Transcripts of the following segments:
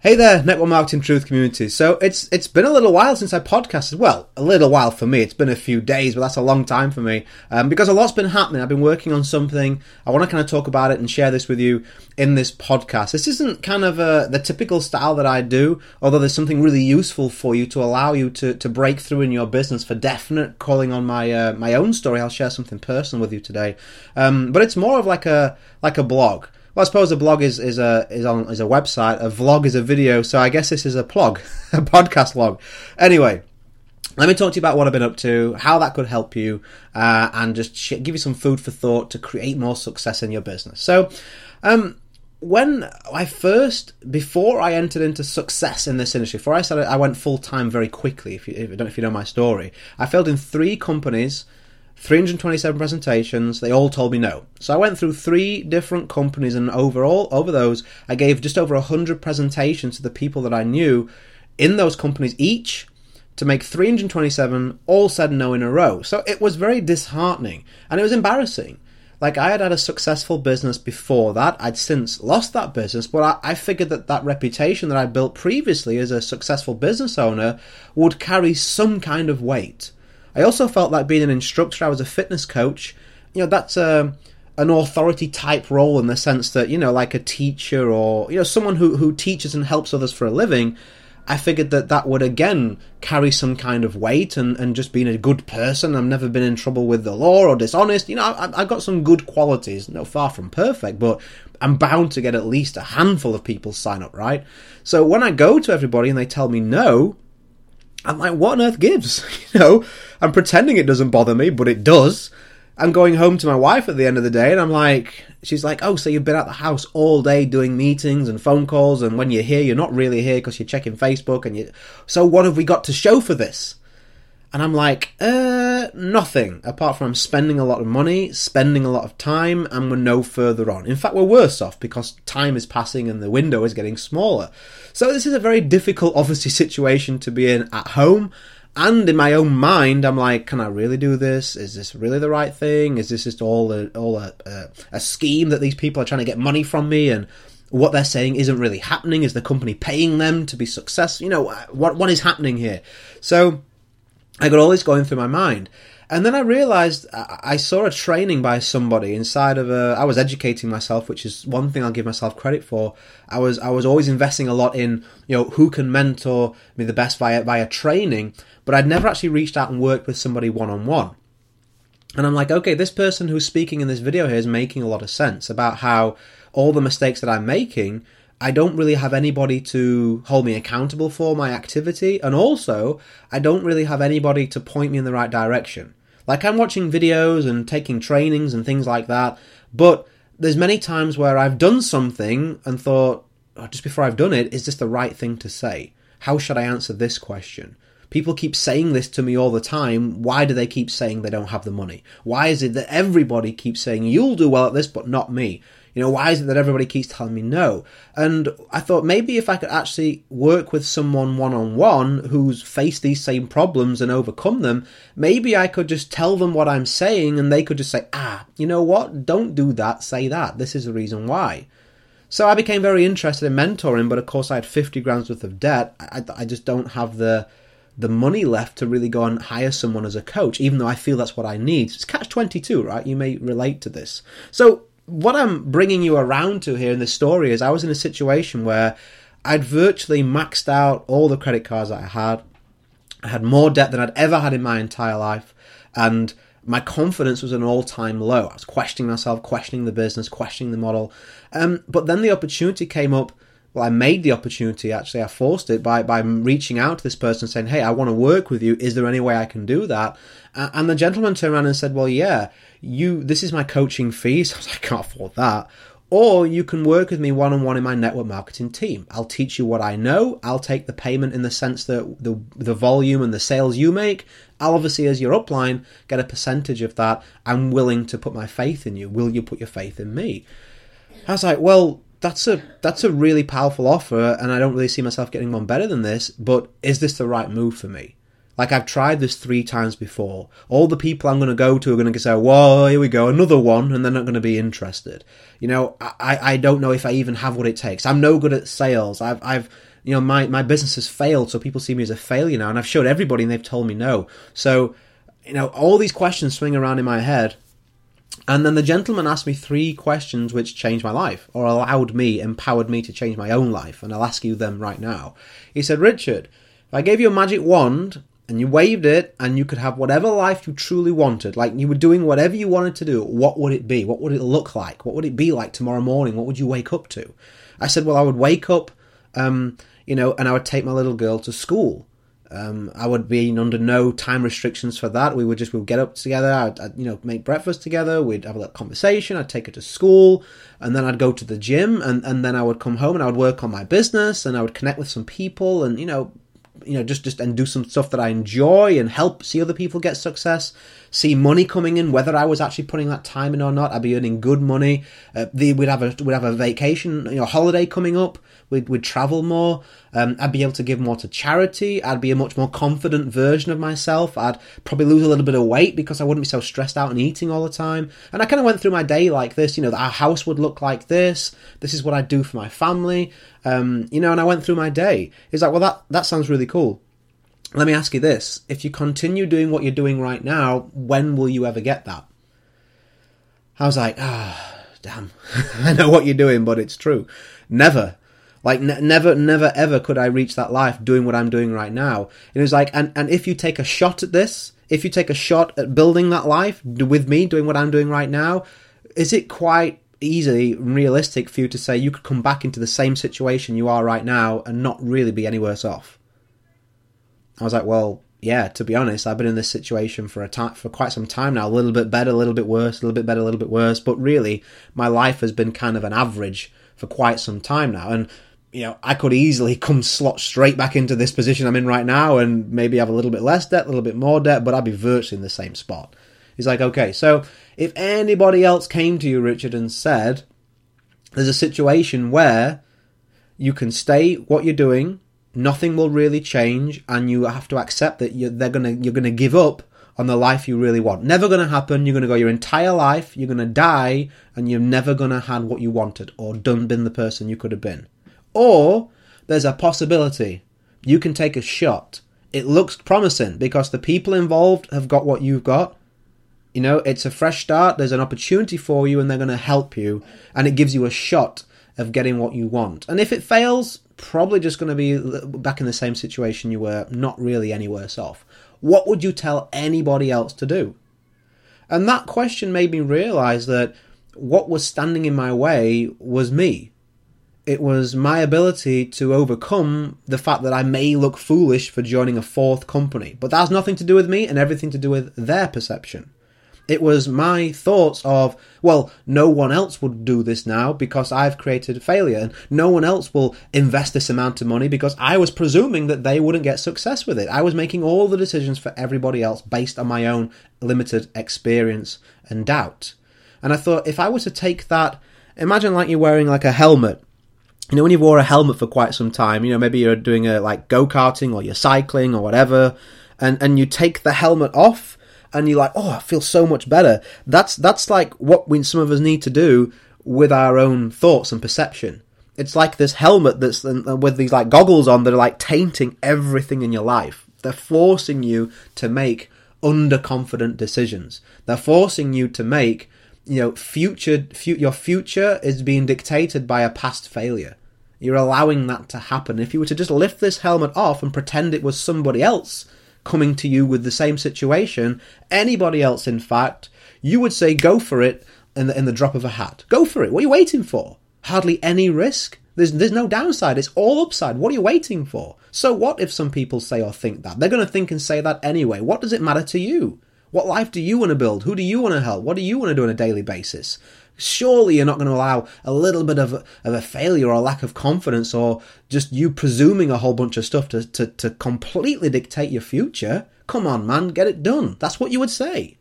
Hey there, Network Marketing Truth community. So it's it's been a little while since I podcasted. Well, a little while for me. It's been a few days, but that's a long time for me um, because a lot's been happening. I've been working on something. I want to kind of talk about it and share this with you in this podcast. This isn't kind of uh, the typical style that I do, although there's something really useful for you to allow you to, to break through in your business. For definite, calling on my uh, my own story, I'll share something personal with you today. Um, but it's more of like a like a blog. Well, I suppose a blog is, is a is on is a website. A vlog is a video. So I guess this is a plug, a podcast log. Anyway, let me talk to you about what I've been up to, how that could help you, uh, and just sh- give you some food for thought to create more success in your business. So, um, when I first, before I entered into success in this industry, before I started, I went full time very quickly. If you, if, don't if you know my story, I failed in three companies 327 presentations, they all told me no. So I went through three different companies and overall, over those, I gave just over 100 presentations to the people that I knew in those companies each to make 327 all said no in a row. So it was very disheartening and it was embarrassing. Like I had had a successful business before that. I'd since lost that business, but I, I figured that that reputation that I built previously as a successful business owner would carry some kind of weight. I also felt like being an instructor, I was a fitness coach. You know, that's a, um, an authority type role in the sense that, you know, like a teacher or, you know, someone who, who teaches and helps others for a living. I figured that that would again carry some kind of weight and, and just being a good person. I've never been in trouble with the law or dishonest. You know, I, I've got some good qualities, no far from perfect, but I'm bound to get at least a handful of people sign up, right? So when I go to everybody and they tell me no, I'm like, what on earth gives? you know, I'm pretending it doesn't bother me, but it does. I'm going home to my wife at the end of the day, and I'm like, she's like, oh, so you've been at the house all day doing meetings and phone calls, and when you're here, you're not really here because you're checking Facebook, and you. So what have we got to show for this? And I'm like, uh, nothing apart from I'm spending a lot of money, spending a lot of time, and we're no further on. In fact, we're worse off because time is passing and the window is getting smaller. So this is a very difficult, obviously, situation to be in at home. And in my own mind, I'm like, can I really do this? Is this really the right thing? Is this just all a, all a, a, a scheme that these people are trying to get money from me? And what they're saying isn't really happening. Is the company paying them to be successful? You know, what what is happening here? So I got all this going through my mind. And then I realized I saw a training by somebody inside of a. I was educating myself, which is one thing I'll give myself credit for. I was I was always investing a lot in you know who can mentor me the best via via training, but I'd never actually reached out and worked with somebody one on one. And I'm like, okay, this person who's speaking in this video here is making a lot of sense about how all the mistakes that I'm making I don't really have anybody to hold me accountable for my activity, and also I don't really have anybody to point me in the right direction. Like I'm watching videos and taking trainings and things like that, but there's many times where I've done something and thought, oh, just before I've done it, is this the right thing to say? How should I answer this question? People keep saying this to me all the time. Why do they keep saying they don't have the money? Why is it that everybody keeps saying, you'll do well at this, but not me? You know, why is it that everybody keeps telling me no? And I thought maybe if I could actually work with someone one on one who's faced these same problems and overcome them, maybe I could just tell them what I'm saying and they could just say, ah, you know what? Don't do that, say that. This is the reason why. So I became very interested in mentoring, but of course I had 50 grams worth of debt. I, I just don't have the the money left to really go and hire someone as a coach, even though I feel that's what I need. It's catch 22, right? You may relate to this. So what I'm bringing you around to here in this story is I was in a situation where I'd virtually maxed out all the credit cards that I had. I had more debt than I'd ever had in my entire life, and my confidence was an all-time low. I was questioning myself, questioning the business, questioning the model. Um, but then the opportunity came up. Well, I made the opportunity. Actually, I forced it by by reaching out to this person, saying, "Hey, I want to work with you. Is there any way I can do that?" and the gentleman turned around and said, "Well, yeah." you this is my coaching fees. I, like, I can't afford that. Or you can work with me one on one in my network marketing team. I'll teach you what I know. I'll take the payment in the sense that the the volume and the sales you make. I'll obviously, as your upline, get a percentage of that. I'm willing to put my faith in you. Will you put your faith in me? I was like, well, that's a that's a really powerful offer, and I don't really see myself getting one better than this. But is this the right move for me? Like I've tried this three times before. All the people I'm going to go to are going to say, "Whoa, here we go, another one," and they're not going to be interested. You know, I, I don't know if I even have what it takes. I'm no good at sales. I've I've you know my my business has failed, so people see me as a failure now, and I've showed everybody, and they've told me no. So you know, all these questions swing around in my head. And then the gentleman asked me three questions which changed my life, or allowed me, empowered me to change my own life. And I'll ask you them right now. He said, Richard, if I gave you a magic wand and you waved it and you could have whatever life you truly wanted, like you were doing whatever you wanted to do, what would it be? What would it look like? What would it be like tomorrow morning? What would you wake up to? I said, well, I would wake up, um, you know, and I would take my little girl to school. Um, I would be under no time restrictions for that. We would just we would get up together. I'd, I'd, you know make breakfast together. We'd have a little conversation. I'd take her to school, and then I'd go to the gym, and, and then I would come home and I would work on my business, and I would connect with some people, and you know you know just just and do some stuff that I enjoy and help see other people get success, see money coming in whether I was actually putting that time in or not. I'd be earning good money. Uh, we'd have a we'd have a vacation, you know, holiday coming up. We'd, we'd travel more. Um, I'd be able to give more to charity. I'd be a much more confident version of myself. I'd probably lose a little bit of weight because I wouldn't be so stressed out and eating all the time. And I kind of went through my day like this. You know, our house would look like this. This is what I do for my family. Um, you know, and I went through my day. It's like, well, that that sounds really cool. Let me ask you this: If you continue doing what you're doing right now, when will you ever get that? I was like, ah, oh, damn. I know what you're doing, but it's true. Never. Like n- never, never, ever could I reach that life doing what I'm doing right now. And it was like, and and if you take a shot at this, if you take a shot at building that life with me doing what I'm doing right now, is it quite easily realistic for you to say you could come back into the same situation you are right now and not really be any worse off? I was like, well, yeah, to be honest, I've been in this situation for a time for quite some time now. A little bit better, a little bit worse, a little bit better, a little bit worse. But really, my life has been kind of an average for quite some time now. And you know, I could easily come slot straight back into this position I'm in right now, and maybe have a little bit less debt, a little bit more debt, but I'd be virtually in the same spot. He's like, okay, so if anybody else came to you, Richard, and said, there's a situation where you can stay what you're doing nothing will really change, and you have to accept that you're, they're gonna you're gonna give up on the life you really want. Never gonna happen. You're gonna go your entire life. You're gonna die, and you're never gonna had what you wanted or done been the person you could have been. Or there's a possibility you can take a shot. It looks promising because the people involved have got what you've got. You know, it's a fresh start. There's an opportunity for you, and they're going to help you, and it gives you a shot of getting what you want. And if it fails, probably just going to be back in the same situation you were, not really any worse off. What would you tell anybody else to do? And that question made me realize that what was standing in my way was me. It was my ability to overcome the fact that I may look foolish for joining a fourth company. But that has nothing to do with me and everything to do with their perception. It was my thoughts of, well, no one else would do this now because I've created failure, and no one else will invest this amount of money because I was presuming that they wouldn't get success with it. I was making all the decisions for everybody else based on my own limited experience and doubt. And I thought, if I were to take that, imagine like you're wearing like a helmet you know, when you've wore a helmet for quite some time, you know, maybe you're doing a like go karting or you're cycling or whatever, and and you take the helmet off, and you're like, oh, I feel so much better. That's that's like what we some of us need to do with our own thoughts and perception. It's like this helmet that's uh, with these like goggles on that are like tainting everything in your life. They're forcing you to make underconfident decisions. They're forcing you to make, you know, future, fu- your future is being dictated by a past failure. You're allowing that to happen. If you were to just lift this helmet off and pretend it was somebody else coming to you with the same situation, anybody else, in fact, you would say go for it in the, in the drop of a hat. Go for it. What are you waiting for? Hardly any risk. There's, there's no downside. It's all upside. What are you waiting for? So what if some people say or think that? They're going to think and say that anyway. What does it matter to you? What life do you want to build? Who do you want to help? What do you want to do on a daily basis? Surely you're not going to allow a little bit of of a failure or a lack of confidence or just you presuming a whole bunch of stuff to, to, to completely dictate your future. Come on, man, get it done. That's what you would say.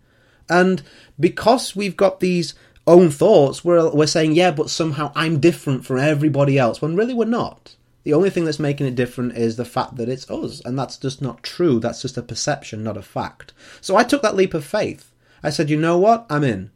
And because we've got these own thoughts, we're, we're saying, yeah, but somehow I'm different from everybody else, when really we're not. The only thing that's making it different is the fact that it's us, and that's just not true. That's just a perception, not a fact. So I took that leap of faith. I said, you know what? I'm in.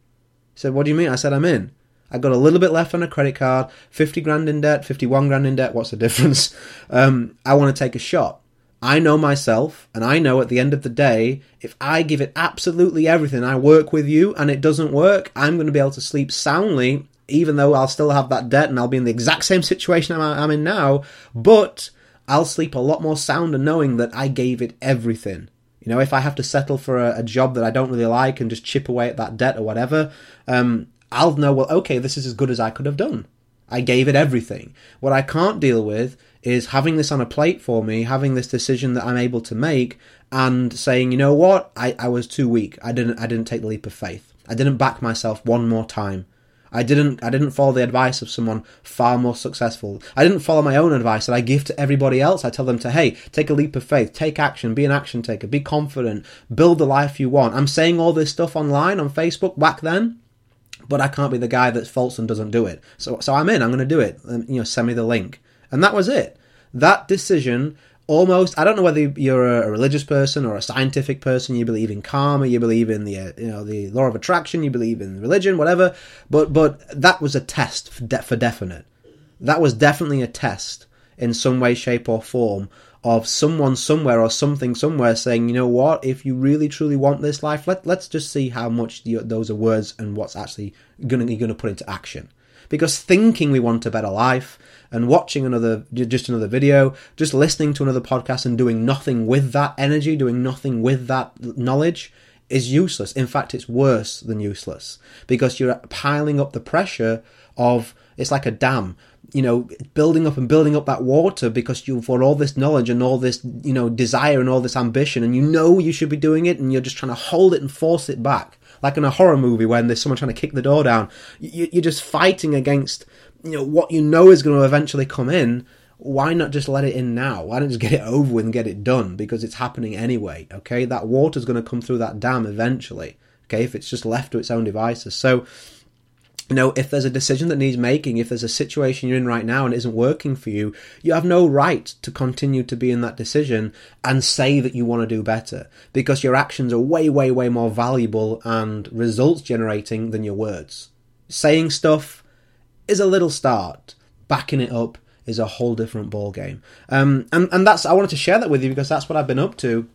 He said, what do you mean? I said, I'm in. I got a little bit left on a credit card, 50 grand in debt, 51 grand in debt. What's the difference? Um, I want to take a shot. I know myself, and I know at the end of the day, if I give it absolutely everything, I work with you, and it doesn't work, I'm going to be able to sleep soundly, even though I'll still have that debt and I'll be in the exact same situation I'm in now, but I'll sleep a lot more sound and knowing that I gave it everything. You know, if I have to settle for a, a, job that I don't really like and just chip away at that debt or whatever, um, I'll know, well, okay, this is as good as I could have done. I gave it everything. What I can't deal with is having this on a plate for me, having this decision that I'm able to make, and saying, you know what, I, I was too weak. I didn't I didn't take the leap of faith. I didn't back myself one more time. I didn't I didn't follow the advice of someone far more successful. I didn't follow my own advice that I give to everybody else. I tell them to hey, take a leap of faith, take action, be an action taker, be confident, build the life you want. I'm saying all this stuff online on Facebook back then, but I can't be the guy that's false and doesn't do it. So so I'm in, I'm going to do it. And, you know, send me the link. And that was it. That decision almost i don't know whether you're a religious person or a scientific person you believe in karma you believe in the uh, you know the law of attraction you believe in religion whatever but but that was a test for, de- for definite. That was definitely a test in some way shape or form of someone somewhere or something somewhere saying you know what? If you really truly want this life let, let's just see how much you, those are words and what's actually going to going to put into action. Because thinking we want a better life and watching another just another video, just listening to another podcast and doing nothing with that energy, doing nothing with that knowledge is useless. In fact, it's worse than useless because you're piling up the pressure of it's like a dam you know building up and building up that water because you've got all this knowledge and all this you know desire and all this ambition and you know you should be doing it and you're just trying to hold it and force it back like in a horror movie when there's someone trying to kick the door down you're just fighting against you know what you know is going to eventually come in why not just let it in now? Why not just get it over with and get it done? Because it's happening anyway okay? That water's going to come through that dam eventually okay? If it's just left to its own devices. So you know, if there's a decision that needs making, if there's a situation you're in right now and it isn't working for you, you have no right to continue to be in that decision and say that you want to do better because your actions are way, way, way more valuable and results generating than your words. Saying stuff is a little start. Backing it up is a whole different ball game. Um, and and that's I wanted to share that with you because that's what I've been up to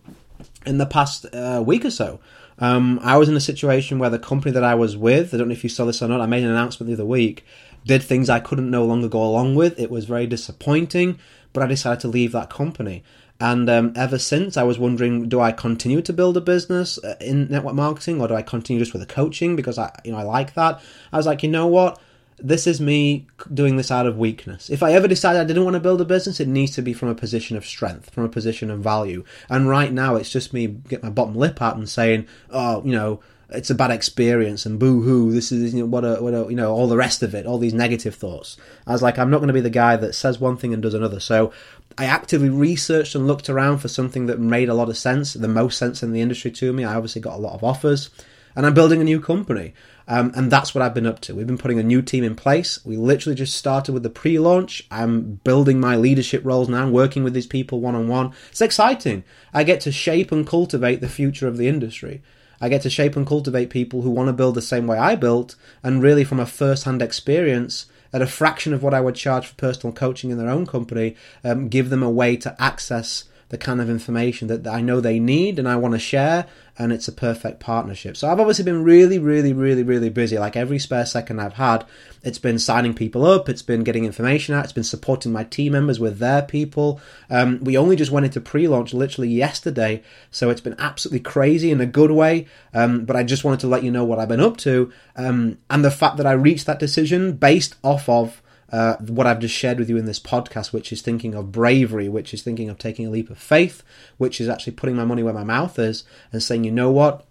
in the past uh, week or so. Um, I was in a situation where the company that I was with, I don't know if you saw this or not, I made an announcement the other week, did things I couldn't no longer go along with. It was very disappointing, but I decided to leave that company. And um, ever since, I was wondering: Do I continue to build a business uh, in network marketing, or do I continue just with the coaching because I, you know, I like that? I was like, you know what? This is me doing this out of weakness. If I ever decide I didn't want to build a business, it needs to be from a position of strength, from a position of value. And right now, it's just me get my bottom lip out and saying, "Oh, you know, it's a bad experience and boo hoo. This is you know, what a what a you know all the rest of it, all these negative thoughts." I was like, I'm not going to be the guy that says one thing and does another. So I actively researched and looked around for something that made a lot of sense, the most sense in the industry to me. I obviously got a lot of offers, and I'm building a new company. Um, and that's what I've been up to. We've been putting a new team in place. We literally just started with the pre launch. I'm building my leadership roles now, I'm working with these people one on one. It's exciting. I get to shape and cultivate the future of the industry. I get to shape and cultivate people who want to build the same way I built, and really from a first hand experience, at a fraction of what I would charge for personal coaching in their own company, um, give them a way to access the kind of information that I know they need and I want to share, and it's a perfect partnership. So I've obviously been really, really, really, really busy. Like every spare second I've had, it's been signing people up, it's been getting information out, it's been supporting my team members with their people. Um, we only just went into pre launch literally yesterday, so it's been absolutely crazy in a good way. Um, but I just wanted to let you know what I've been up to um, and the fact that I reached that decision based off of uh, what I've just shared with you in this podcast, which is thinking of bravery, which is thinking of taking a leap of faith, which is actually putting my money where my mouth is and saying, you know what,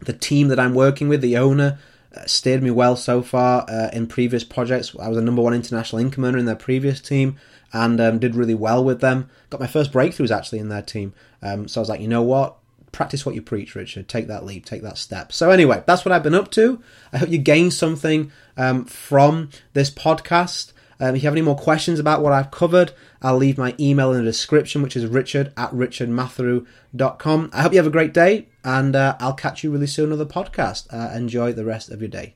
the team that I'm working with, the owner, uh, steered me well so far uh, in previous projects. I was a number one international income earner in their previous team and um, did really well with them. Got my first breakthroughs actually in their team. Um, so I was like, you know what? Practice what you preach, Richard. Take that leap, take that step. So, anyway, that's what I've been up to. I hope you gained something um, from this podcast. Um, if you have any more questions about what I've covered, I'll leave my email in the description, which is richard at richardmatharoo.com. I hope you have a great day, and uh, I'll catch you really soon on the podcast. Uh, enjoy the rest of your day.